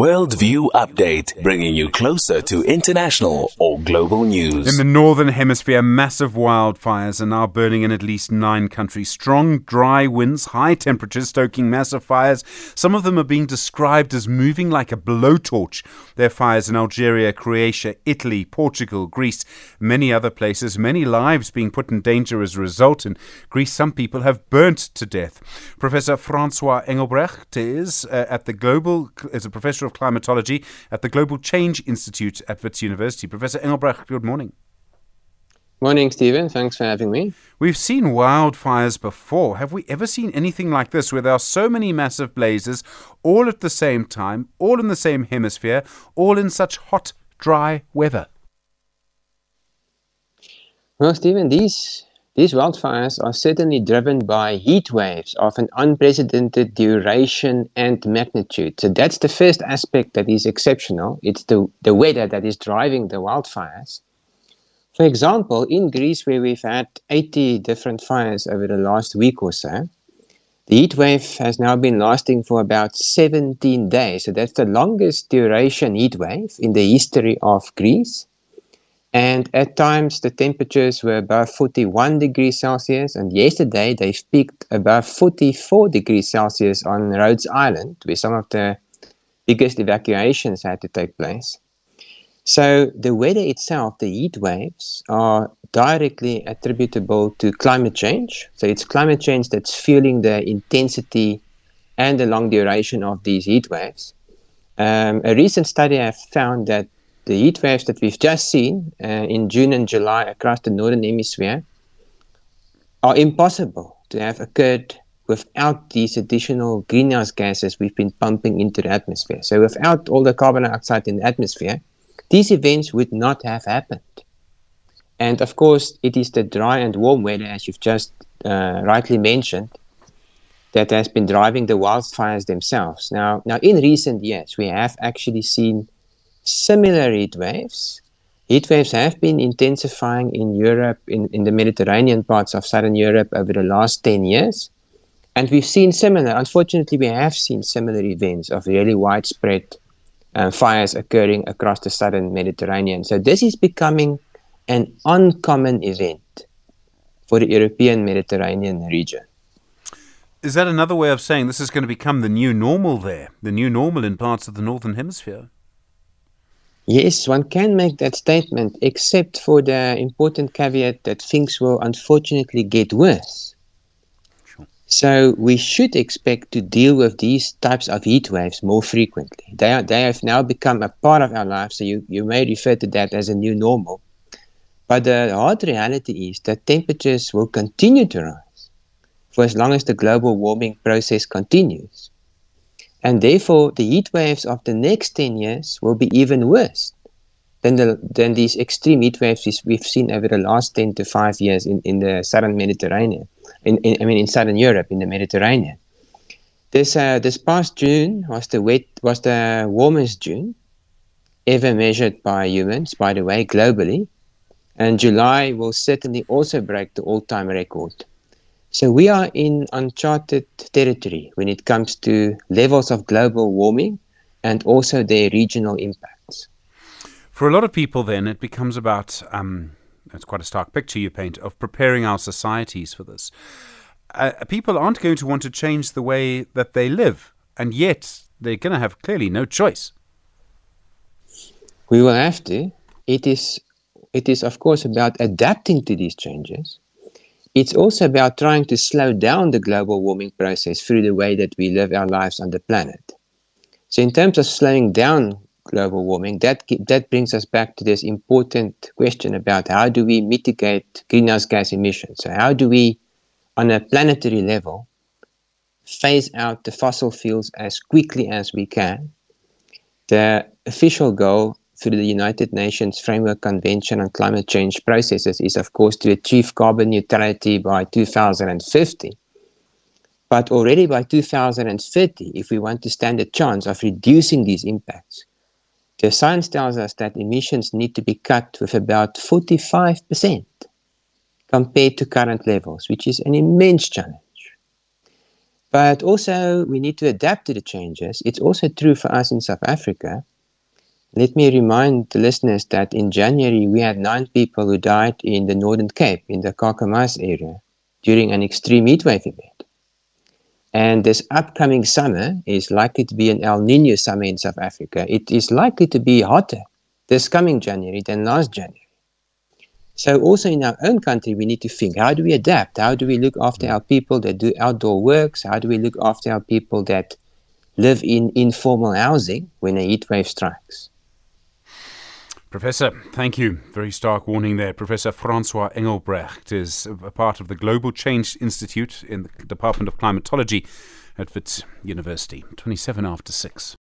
Worldview Update, bringing you closer to international or global news. In the northern hemisphere, massive wildfires are now burning in at least nine countries. Strong, dry winds, high temperatures stoking massive fires. Some of them are being described as moving like a blowtorch. There are fires in Algeria, Croatia, Italy, Portugal, Greece, many other places. Many lives being put in danger as a result. In Greece, some people have burnt to death. Professor Francois Engelbrecht is uh, at the global is a professor of Climatology at the Global Change Institute at Wits University. Professor Engelbrecht, good morning. Morning, Stephen. Thanks for having me. We've seen wildfires before. Have we ever seen anything like this where there are so many massive blazes all at the same time, all in the same hemisphere, all in such hot, dry weather? Well, Stephen, these these wildfires are certainly driven by heat waves of an unprecedented duration and magnitude. So that's the first aspect that is exceptional. It's the, the weather that is driving the wildfires. For example, in Greece, where we've had 80 different fires over the last week or so, the heat wave has now been lasting for about 17 days. So that's the longest duration heat wave in the history of Greece. And at times the temperatures were above 41 degrees Celsius. And yesterday they peaked above 44 degrees Celsius on Rhodes Island, where some of the biggest evacuations had to take place. So the weather itself, the heat waves, are directly attributable to climate change. So it's climate change that's fueling the intensity and the long duration of these heat waves. Um, a recent study has found that the heat waves that we've just seen uh, in June and July across the northern hemisphere are impossible to have occurred without these additional greenhouse gases we've been pumping into the atmosphere. So, without all the carbon dioxide in the atmosphere, these events would not have happened. And of course, it is the dry and warm weather, as you've just uh, rightly mentioned, that has been driving the wildfires themselves. Now, now, in recent years, we have actually seen similar heat waves. Heat waves have been intensifying in Europe, in, in the Mediterranean parts of southern Europe over the last 10 years. And we've seen similar, unfortunately, we have seen similar events of really widespread uh, fires occurring across the southern Mediterranean. So this is becoming an uncommon event for the European Mediterranean region. Is that another way of saying this is going to become the new normal there, the new normal in parts of the northern hemisphere? Yes, one can make that statement, except for the important caveat that things will unfortunately get worse. Sure. So we should expect to deal with these types of heat waves more frequently. They, are, they have now become a part of our lives, so you, you may refer to that as a new normal. But the hard reality is that temperatures will continue to rise for as long as the global warming process continues. And therefore, the heat waves of the next 10 years will be even worse than, the, than these extreme heat waves we've seen over the last 10 to 5 years in, in the southern Mediterranean. In, in, I mean, in southern Europe, in the Mediterranean. This, uh, this past June was the, wet, was the warmest June ever measured by humans, by the way, globally. And July will certainly also break the all time record. So we are in uncharted territory when it comes to levels of global warming and also their regional impacts. For a lot of people, then, it becomes about um, it's quite a stark picture you paint of preparing our societies for this. Uh, people aren't going to want to change the way that they live, and yet they're going to have clearly no choice. We will have to. It is, it is of course, about adapting to these changes it's also about trying to slow down the global warming process through the way that we live our lives on the planet. So, in terms of slowing down global warming, that, that brings us back to this important question about how do we mitigate greenhouse gas emissions? So, how do we, on a planetary level, phase out the fossil fuels as quickly as we can? The official goal through the United Nations Framework Convention on Climate Change Processes is, of course, to achieve carbon neutrality by 2050. But already by 2030, if we want to stand a chance of reducing these impacts, the science tells us that emissions need to be cut with about 45% compared to current levels, which is an immense challenge. But also, we need to adapt to the changes. It's also true for us in South Africa. Let me remind the listeners that in January we had nine people who died in the Northern Cape, in the Kakamas area, during an extreme heatwave event. And this upcoming summer is likely to be an El Nino summer in South Africa. It is likely to be hotter this coming January than last January. So also in our own country, we need to think, how do we adapt? How do we look after our people that do outdoor works? How do we look after our people that live in informal housing when a heat wave strikes? Professor, thank you. Very stark warning there. Professor Francois Engelbrecht is a part of the Global Change Institute in the Department of Climatology at Wits University. 27 after 6.